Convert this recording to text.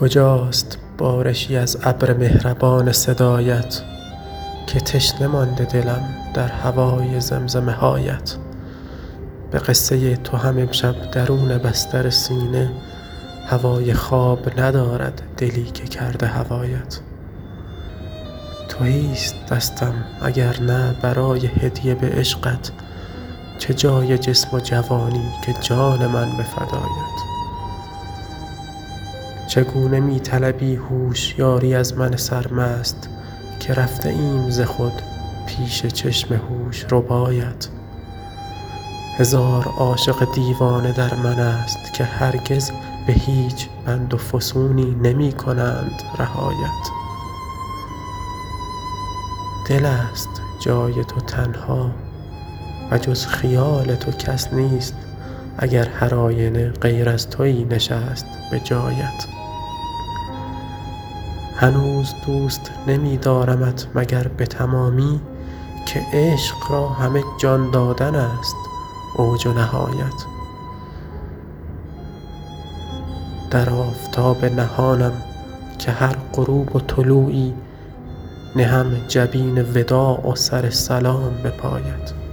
کجاست بارشی از ابر مهربان صدایت که تشنه مانده دلم در هوای زمزمه هایت؟ به قصه تو هم امشب درون بستر سینه هوای خواب ندارد دلی که کرده هوایت. تهیست دستم اگر نه برای هدیه به عشقت چه جای جسم و جوانی که جان من به فدایت؟ چگونه می طلبی هوشیاری از من سرمست که رفته ایم ز خود پیش چشم هوش ربایت؟ هزار عاشق دیوانه در من است که هرگز به هیچ بند و فسونی نمی کنند رهایت. دل است جای تو تنها و جز خیال تو کس نیست اگر هر آینه غیر از تویی نشست به جایت. هنوز دوست نمی دارمت مگر به تمامی که عشق را همه جان دادن است اوج و نهایت. در آفتاب نهانم که هر غروب و طلوعی نهم جبین وداع و سر سلام به پایت